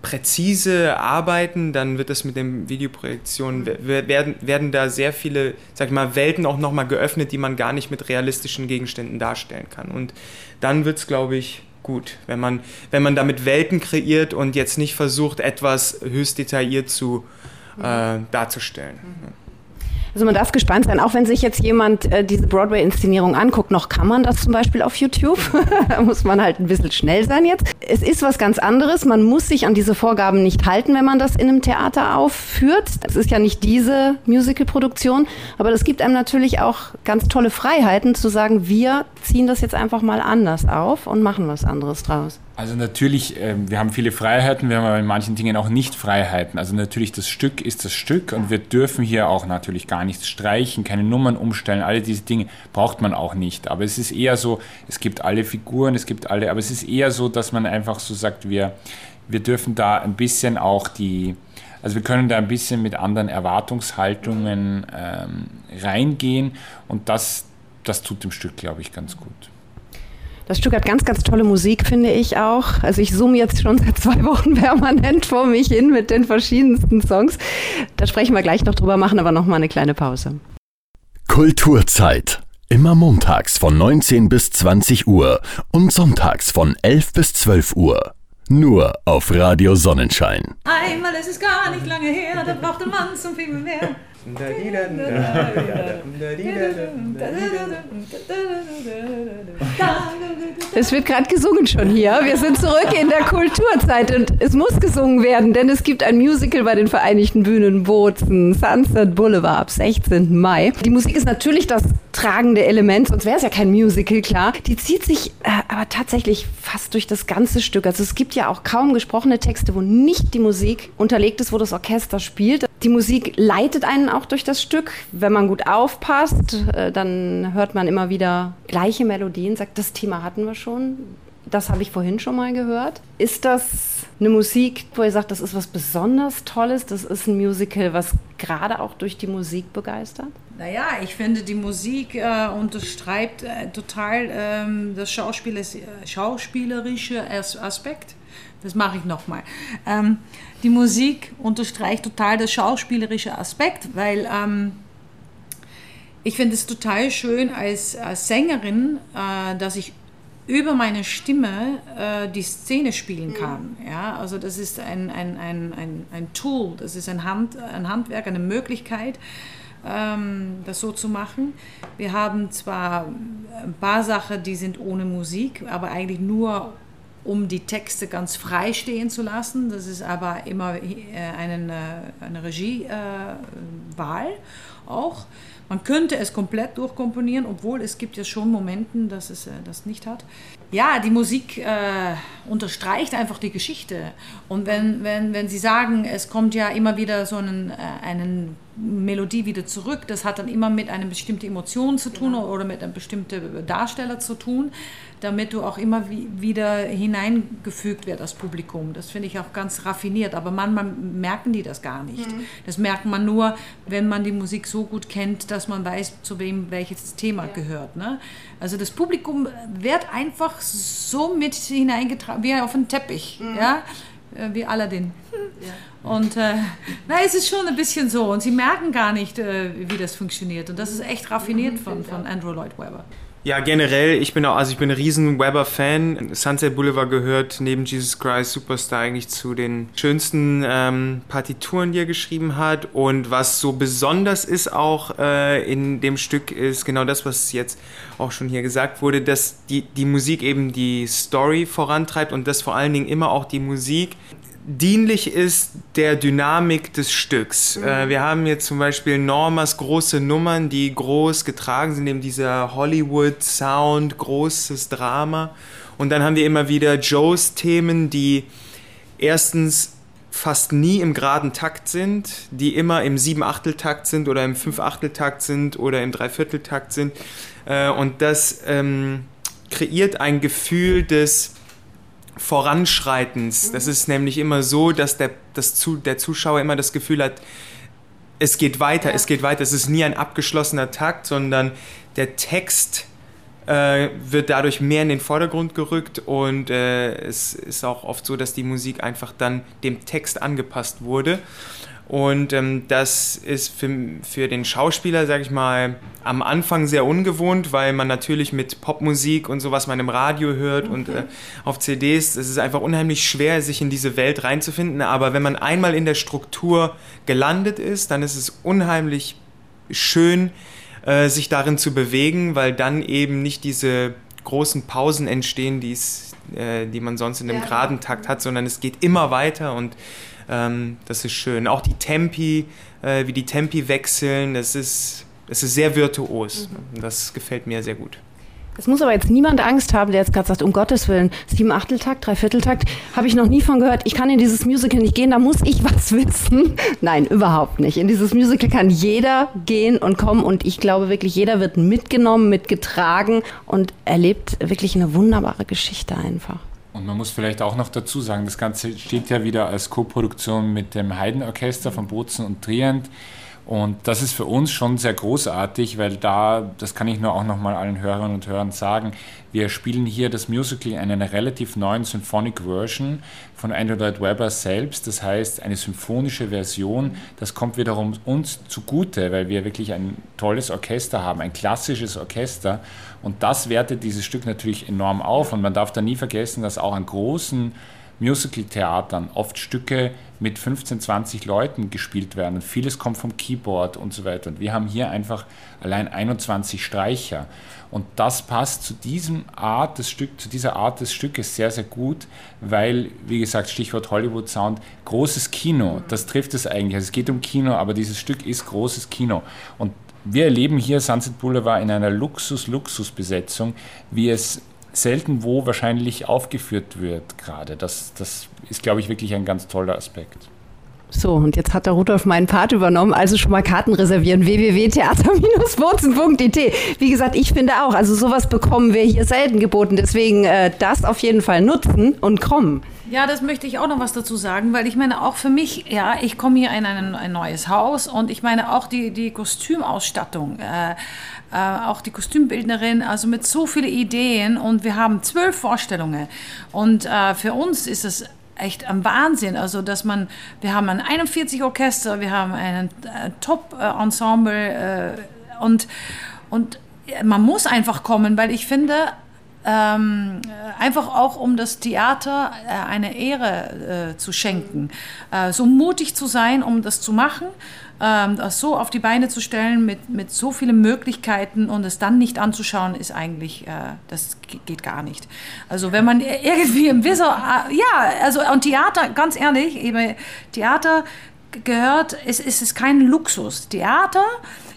präzise arbeiten, dann wird das mit den Videoprojektionen, werden, werden da sehr viele, sag ich mal, Welten auch nochmal geöffnet, die man gar nicht mit realistischen Gegenständen darstellen kann. Und dann wird es, glaube ich, gut, wenn man, wenn man damit Welten kreiert und jetzt nicht versucht, etwas höchst detailliert zu äh, darzustellen. Mhm. Also man darf gespannt sein, auch wenn sich jetzt jemand äh, diese Broadway-Inszenierung anguckt, noch kann man das zum Beispiel auf YouTube. da muss man halt ein bisschen schnell sein jetzt. Es ist was ganz anderes. Man muss sich an diese Vorgaben nicht halten, wenn man das in einem Theater aufführt. Es ist ja nicht diese Musical-Produktion, aber das gibt einem natürlich auch ganz tolle Freiheiten zu sagen, wir ziehen das jetzt einfach mal anders auf und machen was anderes draus. Also natürlich, äh, wir haben viele Freiheiten, wir haben aber in manchen Dingen auch nicht Freiheiten. Also natürlich, das Stück ist das Stück und wir dürfen hier auch natürlich gar nichts streichen, keine Nummern umstellen, alle diese Dinge braucht man auch nicht. Aber es ist eher so, es gibt alle Figuren, es gibt alle, aber es ist eher so, dass man einfach so sagt, wir, wir dürfen da ein bisschen auch die, also wir können da ein bisschen mit anderen Erwartungshaltungen ähm, reingehen und das, das tut dem Stück, glaube ich, ganz gut. Das Stück hat ganz, ganz tolle Musik, finde ich auch. Also ich zoome jetzt schon seit zwei Wochen permanent vor mich hin mit den verschiedensten Songs. Da sprechen wir gleich noch drüber, machen aber noch mal eine kleine Pause. Kulturzeit. Immer montags von 19 bis 20 Uhr und sonntags von 11 bis 12 Uhr. Nur auf Radio Sonnenschein. Einmal ist es gar nicht lange her, da brauchte man zum viel mehr. Es wird gerade gesungen schon hier. Wir sind zurück in der Kulturzeit und es muss gesungen werden, denn es gibt ein Musical bei den Vereinigten Bühnen Bozen, Sunset Boulevard ab 16. Mai. Die Musik ist natürlich das tragende Element, sonst wäre es ja kein Musical, klar. Die zieht sich äh, aber tatsächlich fast durch das ganze Stück. Also es gibt ja auch kaum gesprochene Texte, wo nicht die Musik unterlegt ist, wo das Orchester spielt. Die Musik leitet einen auch durch das Stück. Wenn man gut aufpasst, äh, dann hört man immer wieder gleiche Melodien, sagt, das Thema hatten wir schon. Das habe ich vorhin schon mal gehört. Ist das eine Musik, wo ihr sagt, das ist was besonders Tolles? Das ist ein Musical, was gerade auch durch die Musik begeistert? Naja, ich finde, die Musik äh, unterstreicht äh, total ähm, das Schauspiel äh, schauspielerische Aspekt. Das mache ich nochmal. Ähm, die Musik unterstreicht total das schauspielerische Aspekt, weil ähm, ich finde es total schön als, als Sängerin, äh, dass ich über meine Stimme äh, die Szene spielen mhm. kann. Mhm. Ja, also das ist ein, ein, ein, ein, ein Tool, das ist ein, Hand, ein Handwerk, eine Möglichkeit, ähm, das so zu machen. Wir haben zwar ein paar Sachen, die sind ohne Musik, aber eigentlich nur um die Texte ganz frei stehen zu lassen. Das ist aber immer äh, eine, eine Regiewahl äh, auch. Man könnte es komplett durchkomponieren, obwohl es gibt ja schon Momente, dass es äh, das nicht hat. Ja, die Musik äh, unterstreicht einfach die Geschichte. Und wenn, wenn, wenn Sie sagen, es kommt ja immer wieder so einen, äh, einen Melodie wieder zurück, das hat dann immer mit einer bestimmten Emotion zu tun genau. oder mit einem bestimmten Darsteller zu tun, damit du auch immer wieder hineingefügt wird als Publikum. Das finde ich auch ganz raffiniert, aber manchmal merken die das gar nicht. Mhm. Das merkt man nur, wenn man die Musik so gut kennt, dass man weiß, zu wem welches Thema ja. gehört. Ne? Also das Publikum wird einfach so mit hineingetragen, wie auf einen Teppich, mhm. ja, wie Aladdin. Ja. Und äh, na, es ist schon ein bisschen so. Und sie merken gar nicht, äh, wie das funktioniert. Und das ist echt raffiniert von, von Andrew Lloyd Webber. Ja, generell, ich bin auch, also ich bin ein riesen Webber-Fan. Sunset Boulevard gehört neben Jesus Christ Superstar eigentlich zu den schönsten ähm, Partituren, die er geschrieben hat. Und was so besonders ist auch äh, in dem Stück, ist genau das, was jetzt auch schon hier gesagt wurde, dass die, die Musik eben die Story vorantreibt und dass vor allen Dingen immer auch die Musik dienlich ist der Dynamik des Stücks. Mhm. Äh, wir haben jetzt zum Beispiel Normas große Nummern, die groß getragen sind, eben dieser Hollywood-Sound, großes Drama. Und dann haben wir immer wieder Joes Themen, die erstens fast nie im geraden Takt sind, die immer im Sieben-Achtel-Takt sind oder im Fünf-Achtel-Takt sind oder im Dreiviertel-Takt sind. Äh, und das ähm, kreiert ein Gefühl des Voranschreitens. Das ist nämlich immer so, dass der, das zu, der Zuschauer immer das Gefühl hat, es geht weiter, ja. es geht weiter. Es ist nie ein abgeschlossener Takt, sondern der Text äh, wird dadurch mehr in den Vordergrund gerückt und äh, es ist auch oft so, dass die Musik einfach dann dem Text angepasst wurde. Und ähm, das ist für, für den Schauspieler, sage ich mal, am Anfang sehr ungewohnt, weil man natürlich mit Popmusik und so, was man im Radio hört okay. und äh, auf CDs, es ist einfach unheimlich schwer, sich in diese Welt reinzufinden. Aber wenn man einmal in der Struktur gelandet ist, dann ist es unheimlich schön, äh, sich darin zu bewegen, weil dann eben nicht diese großen Pausen entstehen, die's, äh, die man sonst in einem ja. geraden Takt hat, sondern es geht immer weiter und ähm, das ist schön. Auch die Tempi, äh, wie die Tempi wechseln, das ist, das ist sehr virtuos. Mhm. Das gefällt mir sehr gut. Es muss aber jetzt niemand Angst haben, der jetzt gerade sagt, um Gottes Willen, sieben Achteltakt, Dreivierteltakt, habe ich noch nie von gehört. Ich kann in dieses Musical nicht gehen, da muss ich was wissen. Nein, überhaupt nicht. In dieses Musical kann jeder gehen und kommen und ich glaube wirklich, jeder wird mitgenommen, mitgetragen und erlebt wirklich eine wunderbare Geschichte einfach. Und man muss vielleicht auch noch dazu sagen, das Ganze steht ja wieder als Koproduktion mit dem Heidenorchester von Bozen und Trient. Und das ist für uns schon sehr großartig, weil da, das kann ich nur auch nochmal allen Hörerinnen und Hörern sagen, wir spielen hier das Musical in einer relativ neuen Symphonic Version von Andrew Lloyd Webber selbst. Das heißt, eine symphonische Version. Das kommt wiederum uns zugute, weil wir wirklich ein tolles Orchester haben, ein klassisches Orchester. Und das wertet dieses Stück natürlich enorm auf. Und man darf da nie vergessen, dass auch an großen Musical-Theatern oft Stücke mit 15, 20 Leuten gespielt werden. Und vieles kommt vom Keyboard und so weiter. Und wir haben hier einfach allein 21 Streicher. Und das passt zu diesem Art des Stück, zu dieser Art des Stückes sehr, sehr gut, weil, wie gesagt, Stichwort Hollywood Sound, großes Kino, das trifft es eigentlich. Also es geht um Kino, aber dieses Stück ist großes Kino. Und wir erleben hier Sunset Boulevard in einer Luxus-Luxus-Besetzung, wie es selten wo wahrscheinlich aufgeführt wird gerade. Das, das ist, glaube ich, wirklich ein ganz toller Aspekt. So, und jetzt hat der Rudolf meinen Part übernommen, also schon mal Karten reservieren, www.theater-wurzen.it. Wie gesagt, ich finde auch, also sowas bekommen wir hier selten geboten, deswegen äh, das auf jeden Fall nutzen und kommen. Ja, das möchte ich auch noch was dazu sagen, weil ich meine, auch für mich, ja, ich komme hier in ein, ein neues Haus und ich meine auch die, die Kostümausstattung, äh, äh, auch die Kostümbildnerin, also mit so vielen Ideen und wir haben zwölf Vorstellungen und äh, für uns ist es echt am Wahnsinn. Also, dass man, wir haben ein 41 Orchester, wir haben ein äh, Top-Ensemble äh, und, und man muss einfach kommen, weil ich finde, ähm, einfach auch um das Theater äh, eine Ehre äh, zu schenken, äh, so mutig zu sein, um das zu machen ähm, das so auf die Beine zu stellen mit, mit so vielen Möglichkeiten und es dann nicht anzuschauen, ist eigentlich, äh, das geht gar nicht. Also wenn man irgendwie im Wisser, äh, ja, also und Theater, ganz ehrlich, eben Theater gehört, es, es ist kein Luxus. Theater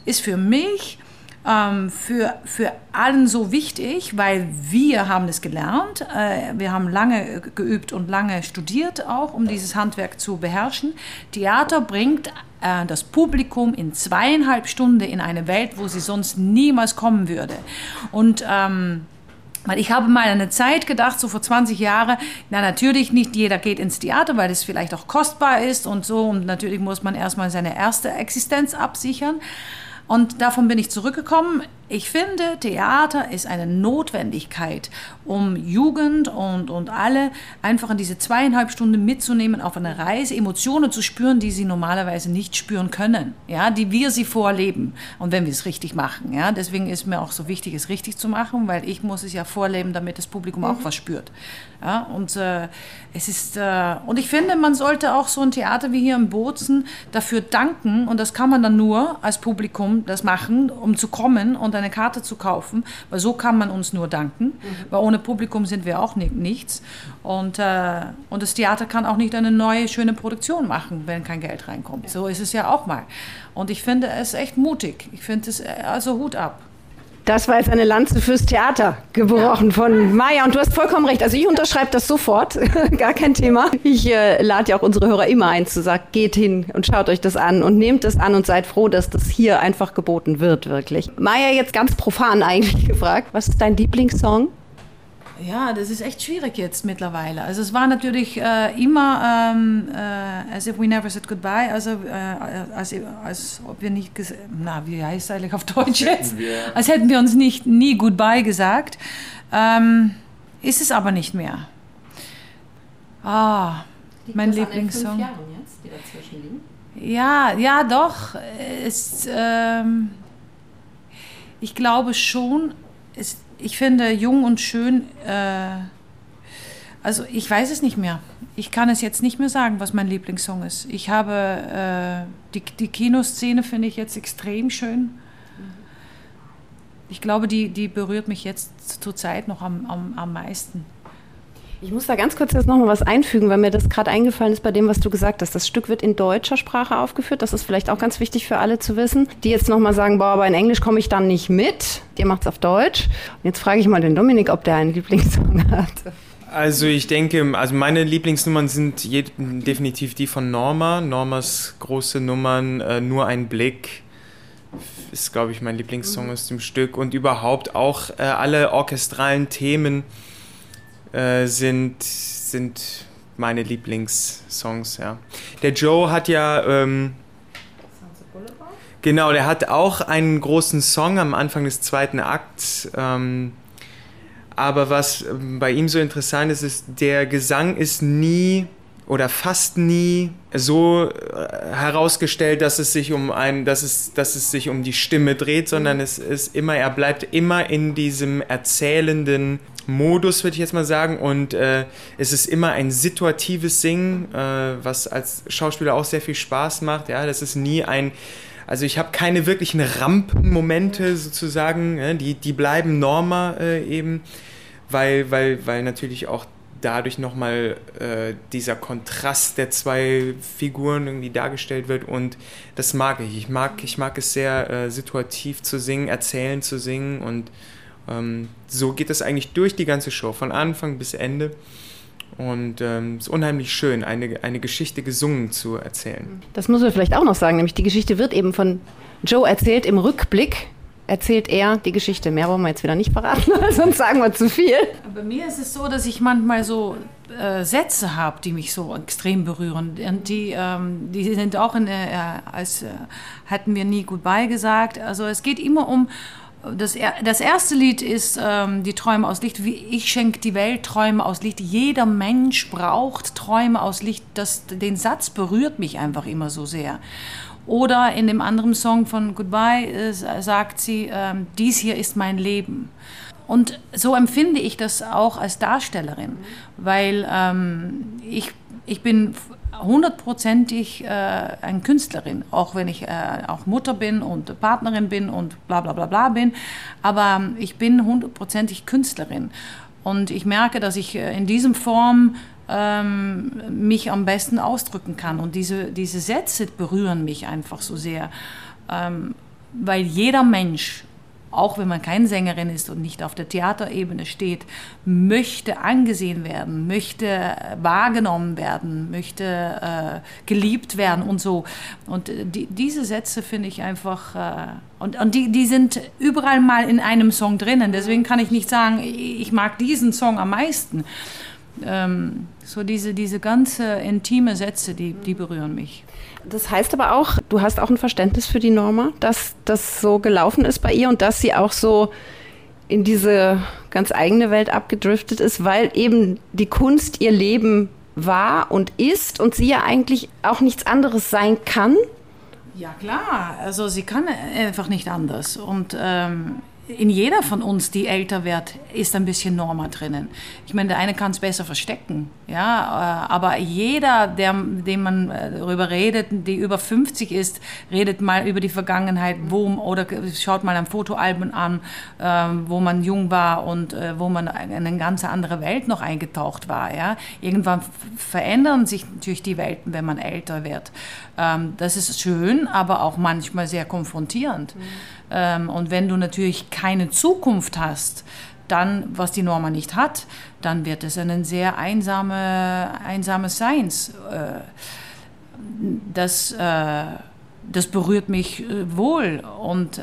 ist für mich ähm, für, für allen so wichtig, weil wir haben es gelernt. Äh, wir haben lange geübt und lange studiert auch, um dieses Handwerk zu beherrschen. Theater bringt äh, das Publikum in zweieinhalb Stunden in eine Welt, wo sie sonst niemals kommen würde. Und ähm, weil ich habe mal eine Zeit gedacht, so vor 20 Jahren, na natürlich nicht jeder geht ins Theater, weil es vielleicht auch kostbar ist und so. Und natürlich muss man erstmal seine erste Existenz absichern. Und davon bin ich zurückgekommen. Ich finde, Theater ist eine Notwendigkeit, um Jugend und, und alle einfach in diese zweieinhalb Stunden mitzunehmen auf eine Reise, Emotionen zu spüren, die sie normalerweise nicht spüren können, ja, die wir sie vorleben und wenn wir es richtig machen. Ja. Deswegen ist mir auch so wichtig, es richtig zu machen, weil ich muss es ja vorleben, damit das Publikum mhm. auch was spürt. Ja. Und äh, es ist, äh, und ich finde, man sollte auch so ein Theater wie hier in Bozen dafür danken und das kann man dann nur als Publikum das machen, um zu kommen und eine Karte zu kaufen, weil so kann man uns nur danken, mhm. weil ohne Publikum sind wir auch nicht, nichts. Und, äh, und das Theater kann auch nicht eine neue, schöne Produktion machen, wenn kein Geld reinkommt. So ist es ja auch mal. Und ich finde es echt mutig. Ich finde es, äh, also Hut ab. Das war jetzt eine Lanze fürs Theater gebrochen von Maja. Und du hast vollkommen recht. Also ich unterschreibe das sofort. Gar kein Thema. Ich äh, lade ja auch unsere Hörer immer ein zu sagen, geht hin und schaut euch das an und nehmt es an und seid froh, dass das hier einfach geboten wird, wirklich. Maja, jetzt ganz profan eigentlich gefragt. Was ist dein Lieblingssong? Ja, das ist echt schwierig jetzt mittlerweile. Also es war natürlich äh, immer ähm, äh, as if we never said goodbye, also äh, als, als ob wir nicht, na wie heißt es eigentlich auf Deutsch jetzt? Als hätten wir uns nicht nie goodbye gesagt. Ähm, ist es aber nicht mehr. Ah, Liegt mein Lieblingssong. Jahren jetzt, die dazwischen liegen? Ja, ja, doch. Es, ähm, ich glaube schon. Es, ich finde jung und schön, äh, also ich weiß es nicht mehr. Ich kann es jetzt nicht mehr sagen, was mein Lieblingssong ist. Ich habe äh, die, die Kinoszene finde ich jetzt extrem schön. Ich glaube, die, die berührt mich jetzt zur Zeit noch am, am, am meisten. Ich muss da ganz kurz jetzt noch mal was einfügen, weil mir das gerade eingefallen ist bei dem, was du gesagt hast. Das Stück wird in deutscher Sprache aufgeführt. Das ist vielleicht auch ganz wichtig für alle zu wissen, die jetzt noch mal sagen, boah, aber in Englisch komme ich dann nicht mit. Ihr macht es auf Deutsch. Und jetzt frage ich mal den Dominik, ob der einen Lieblingssong hat. Also ich denke, also meine Lieblingsnummern sind definitiv die von Norma. Normas große Nummern, äh, nur ein Blick ist, glaube ich, mein Lieblingssong mhm. aus dem Stück und überhaupt auch äh, alle orchestralen Themen äh, sind, sind meine Lieblingssongs, ja. Der Joe hat ja. Ähm, genau, der hat auch einen großen Song am Anfang des zweiten Akts. Ähm, aber was bei ihm so interessant ist, ist, der Gesang ist nie oder fast nie so äh, herausgestellt, dass es sich um ein, dass es, dass es sich um die Stimme dreht, sondern es ist immer, er bleibt immer in diesem erzählenden Modus, würde ich jetzt mal sagen. Und äh, es ist immer ein situatives Singen, äh, was als Schauspieler auch sehr viel Spaß macht. Ja, das ist nie ein also ich habe keine wirklichen Rampenmomente sozusagen, ja, die, die bleiben Norma äh, eben, weil, weil, weil natürlich auch dadurch nochmal äh, dieser Kontrast der zwei Figuren irgendwie dargestellt wird und das mag ich. Ich mag, ich mag es sehr äh, situativ zu singen, erzählen zu singen und ähm, so geht es eigentlich durch die ganze Show, von Anfang bis Ende. Und ähm, es ist unheimlich schön, eine, eine Geschichte gesungen zu erzählen. Das muss man vielleicht auch noch sagen, nämlich die Geschichte wird eben von Joe erzählt im Rückblick. Erzählt er die Geschichte. Mehr wollen wir jetzt wieder nicht verraten, sonst sagen wir zu viel. Bei mir ist es so, dass ich manchmal so äh, Sätze habe, die mich so extrem berühren. Und die, ähm, die sind auch in, äh, als äh, hatten wir nie Goodbye gesagt. Also es geht immer um, das, das erste Lied ist ähm, die Träume aus Licht. Ich schenke die Welt Träume aus Licht. Jeder Mensch braucht Träume aus Licht. Das, den Satz berührt mich einfach immer so sehr. Oder in dem anderen Song von Goodbye äh, sagt sie, ähm, dies hier ist mein Leben. Und so empfinde ich das auch als Darstellerin, weil ähm, ich, ich bin hundertprozentig äh, eine Künstlerin, auch wenn ich äh, auch Mutter bin und Partnerin bin und bla bla bla bla bin. Aber ich bin hundertprozentig Künstlerin. Und ich merke, dass ich äh, in diesem Form ähm, mich am besten ausdrücken kann. Und diese, diese Sätze berühren mich einfach so sehr. Ähm, weil jeder Mensch auch wenn man keine Sängerin ist und nicht auf der Theaterebene steht, möchte angesehen werden, möchte wahrgenommen werden, möchte äh, geliebt werden und so. Und äh, die, diese Sätze finde ich einfach, äh, und, und die, die sind überall mal in einem Song drinnen. Deswegen kann ich nicht sagen, ich mag diesen Song am meisten. Ähm, so diese, diese ganze intime Sätze, die, die berühren mich. Das heißt aber auch, du hast auch ein Verständnis für die Norma, dass das so gelaufen ist bei ihr und dass sie auch so in diese ganz eigene Welt abgedriftet ist, weil eben die Kunst ihr Leben war und ist und sie ja eigentlich auch nichts anderes sein kann. Ja klar, also sie kann einfach nicht anders und ähm, in jeder von uns, die älter wird, ist ein bisschen Norma drinnen. Ich meine, der eine kann es besser verstecken, ja, äh, aber jeder, der, dem man äh, darüber redet, die über 50 ist, redet mal über die Vergangenheit, wo oder schaut mal ein Fotoalbum an, ähm, wo man jung war und äh, wo man in eine ganz andere Welt noch eingetaucht war, ja. Irgendwann verändern sich natürlich die Welten, wenn man älter wird. Ähm, das ist schön, aber auch manchmal sehr konfrontierend. Mhm. Ähm, und wenn du natürlich keine Zukunft hast, dann, was die Norma nicht hat, dann wird es ein sehr einsame, einsames Seins. Äh, das, äh, das berührt mich äh, wohl und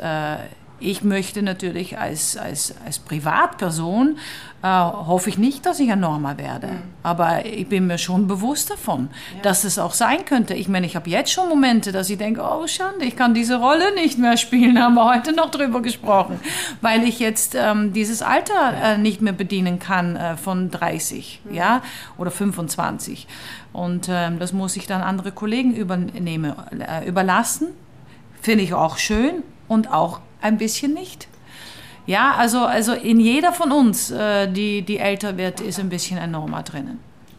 ich möchte natürlich als, als, als Privatperson, äh, hoffe ich nicht, dass ich ein Norma werde. Mhm. Aber ich bin mir schon bewusst davon, ja. dass es auch sein könnte. Ich meine, ich habe jetzt schon Momente, dass ich denke, oh Schande, ich kann diese Rolle nicht mehr spielen. Haben wir heute noch drüber gesprochen. Weil ich jetzt ähm, dieses Alter äh, nicht mehr bedienen kann äh, von 30 mhm. ja, oder 25. Und ähm, das muss ich dann andere Kollegen übernehmen, äh, überlassen. Finde ich auch schön und auch ein bisschen nicht. Ja, also, also in jeder von uns, äh, die, die älter wird, ist ein bisschen ein Norma drinnen.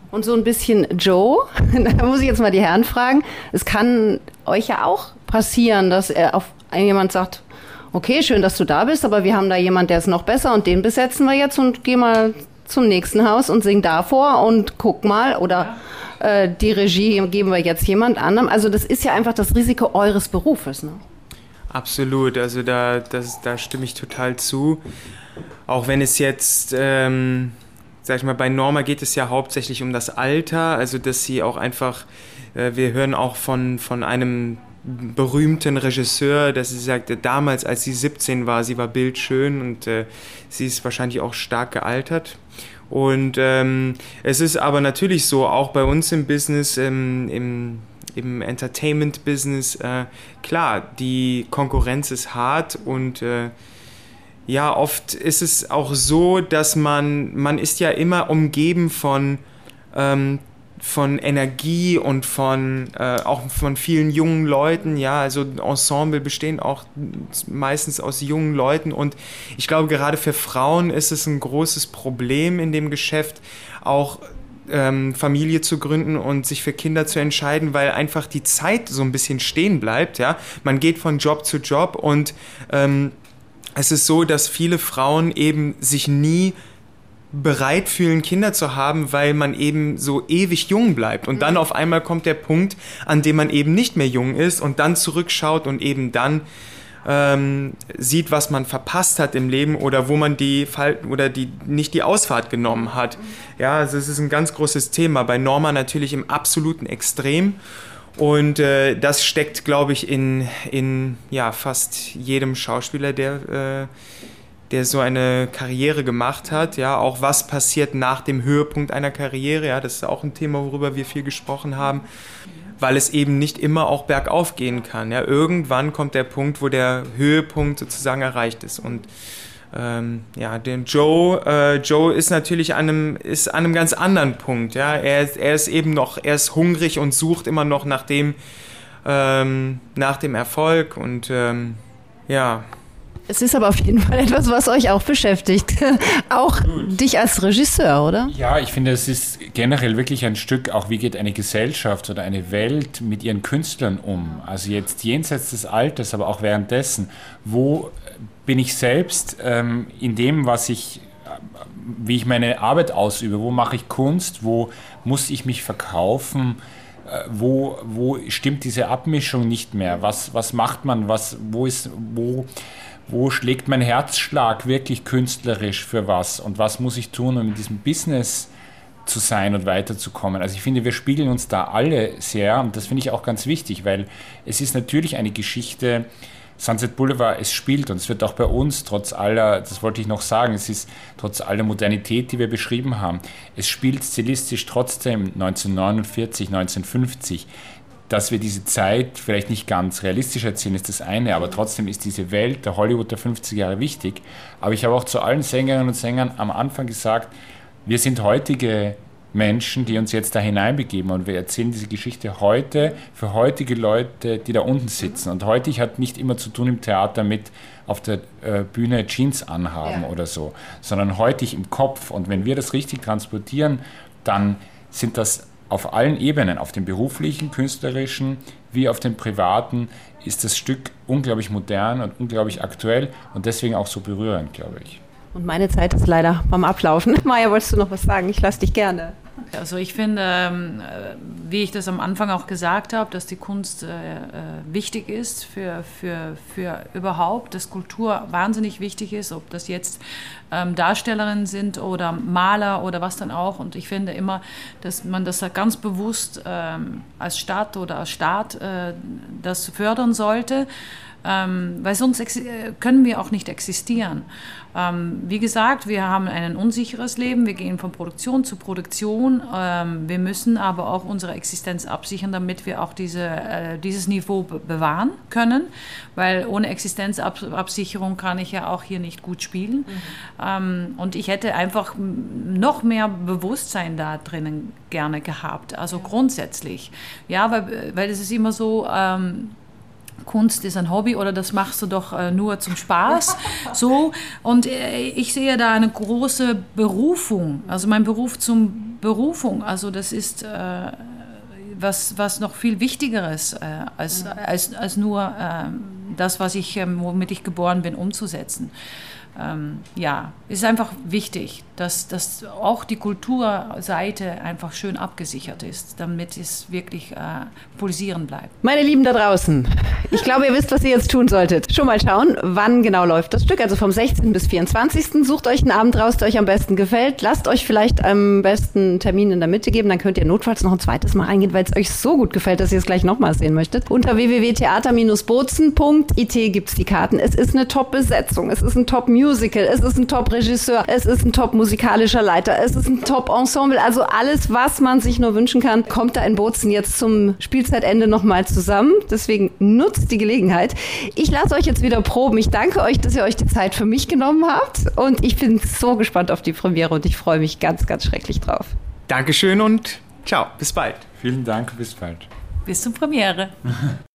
Und so ein bisschen Joe, da muss ich jetzt mal die Herren fragen. Es kann euch ja auch passieren, dass er auf jemand sagt, okay, schön, dass du da bist, aber wir haben da jemand, der ist noch besser und den besetzen wir jetzt und geh mal zum nächsten Haus und sing davor und guck mal oder ja. äh, die Regie geben wir jetzt jemand anderem. Also das ist ja einfach das Risiko eures Berufes. Ne? Absolut, also da, das, da stimme ich total zu. Auch wenn es jetzt, ähm, sag ich mal, bei Norma geht es ja hauptsächlich um das Alter, also dass sie auch einfach, äh, wir hören auch von, von einem berühmten Regisseur, dass sie sagte, damals, als sie 17 war, sie war bildschön und äh, sie ist wahrscheinlich auch stark gealtert. Und ähm, es ist aber natürlich so, auch bei uns im Business, ähm, im im Entertainment-Business, äh, klar, die Konkurrenz ist hart und äh, ja, oft ist es auch so, dass man, man ist ja immer umgeben von, ähm, von Energie und von, äh, auch von vielen jungen Leuten, ja, also Ensemble bestehen auch meistens aus jungen Leuten und ich glaube, gerade für Frauen ist es ein großes Problem in dem Geschäft, auch ähm, Familie zu gründen und sich für Kinder zu entscheiden, weil einfach die Zeit so ein bisschen stehen bleibt. Ja? Man geht von Job zu Job und ähm, es ist so, dass viele Frauen eben sich nie bereit fühlen, Kinder zu haben, weil man eben so ewig jung bleibt. Und dann auf einmal kommt der Punkt, an dem man eben nicht mehr jung ist und dann zurückschaut und eben dann ähm, sieht, was man verpasst hat im Leben oder wo man die Fall oder die nicht die Ausfahrt genommen hat. Ja, also es ist ein ganz großes Thema. Bei Norma natürlich im absoluten Extrem. Und äh, das steckt, glaube ich, in, in ja, fast jedem Schauspieler, der, äh, der so eine Karriere gemacht hat. Ja, auch was passiert nach dem Höhepunkt einer Karriere. Ja, das ist auch ein Thema, worüber wir viel gesprochen haben weil es eben nicht immer auch bergauf gehen kann. Ja, irgendwann kommt der Punkt, wo der Höhepunkt sozusagen erreicht ist. Und ähm, ja, den Joe, äh, Joe ist natürlich an einem, ist an einem ganz anderen Punkt. Ja, er, er ist eben noch, er ist hungrig und sucht immer noch nach dem, ähm, nach dem Erfolg und ähm, ja. Es ist aber auf jeden Fall etwas, was euch auch beschäftigt. auch dich als Regisseur, oder? Ja, ich finde, es ist generell wirklich ein Stück, auch wie geht eine Gesellschaft oder eine Welt mit ihren Künstlern um. Also jetzt jenseits des Alters, aber auch währenddessen. Wo bin ich selbst ähm, in dem, was ich, wie ich meine Arbeit ausübe? Wo mache ich Kunst? Wo muss ich mich verkaufen? Äh, wo, wo stimmt diese Abmischung nicht mehr? Was, was macht man? Was, wo ist, wo wo schlägt mein Herzschlag wirklich künstlerisch für was und was muss ich tun, um in diesem Business zu sein und weiterzukommen. Also ich finde, wir spiegeln uns da alle sehr und das finde ich auch ganz wichtig, weil es ist natürlich eine Geschichte, Sunset Boulevard, es spielt und es wird auch bei uns, trotz aller, das wollte ich noch sagen, es ist trotz aller Modernität, die wir beschrieben haben, es spielt stilistisch trotzdem 1949, 1950 dass wir diese Zeit vielleicht nicht ganz realistisch erzählen, ist das eine, aber trotzdem ist diese Welt der Hollywood der 50 Jahre wichtig. Aber ich habe auch zu allen Sängerinnen und Sängern am Anfang gesagt, wir sind heutige Menschen, die uns jetzt da hineinbegeben und wir erzählen diese Geschichte heute für heutige Leute, die da unten sitzen. Und heutig hat nicht immer zu tun im Theater mit auf der äh, Bühne Jeans anhaben ja. oder so, sondern heutig im Kopf. Und wenn wir das richtig transportieren, dann sind das auf allen Ebenen, auf dem beruflichen, künstlerischen wie auf dem privaten, ist das Stück unglaublich modern und unglaublich aktuell und deswegen auch so berührend, glaube ich. Und meine Zeit ist leider beim Ablaufen. Maja, wolltest du noch was sagen? Ich lasse dich gerne. Also ich finde, ähm, äh, wie ich das am Anfang auch gesagt habe, dass die Kunst äh, äh, wichtig ist für, für, für überhaupt, dass Kultur wahnsinnig wichtig ist, ob das jetzt ähm, Darstellerinnen sind oder Maler oder was dann auch. Und ich finde immer, dass man das ganz bewusst ähm, als Stadt oder als Staat das fördern sollte ähm, weil sonst können wir auch nicht existieren. Ähm, wie gesagt, wir haben ein unsicheres Leben, wir gehen von Produktion zu Produktion. Ähm, wir müssen aber auch unsere Existenz absichern, damit wir auch diese, äh, dieses Niveau be bewahren können, weil ohne Existenzabsicherung kann ich ja auch hier nicht gut spielen. Mhm. Ähm, und ich hätte einfach noch mehr Bewusstsein da drinnen gerne gehabt, also grundsätzlich. Ja, weil, weil es ist immer so, ähm, Kunst ist ein Hobby oder das machst du doch äh, nur zum Spaß. So. Und äh, ich sehe da eine große Berufung, also mein Beruf zum Berufung. Also das ist äh, was, was noch viel Wichtigeres äh, als, als, als nur ähm, das, was ich, ähm, womit ich geboren bin, umzusetzen ähm, ja, ist einfach wichtig, dass, dass auch die Kulturseite einfach schön abgesichert ist, damit es wirklich äh, pulsieren bleibt. Meine Lieben da draußen, ich glaube, ihr wisst, was ihr jetzt tun solltet. Schon mal schauen, wann genau läuft das Stück. Also vom 16. bis 24. Sucht euch einen Abend raus, der euch am besten gefällt. Lasst euch vielleicht am besten Termin in der Mitte geben, dann könnt ihr notfalls noch ein zweites Mal reingehen, weil es euch so gut gefällt, dass ihr es gleich nochmal sehen möchtet. Unter www.theater-bozen.it gibt es die Karten. Es ist eine Top-Besetzung, es ist ein Top-Music. Musical, es ist ein Top-Regisseur, es ist ein top-musikalischer Leiter, es ist ein Top-Ensemble. Also alles, was man sich nur wünschen kann, kommt da in Bozen jetzt zum Spielzeitende nochmal zusammen. Deswegen nutzt die Gelegenheit. Ich lasse euch jetzt wieder proben. Ich danke euch, dass ihr euch die Zeit für mich genommen habt. Und ich bin so gespannt auf die Premiere und ich freue mich ganz, ganz schrecklich drauf. Dankeschön und ciao, bis bald. Vielen Dank, bis bald. Bis zur Premiere.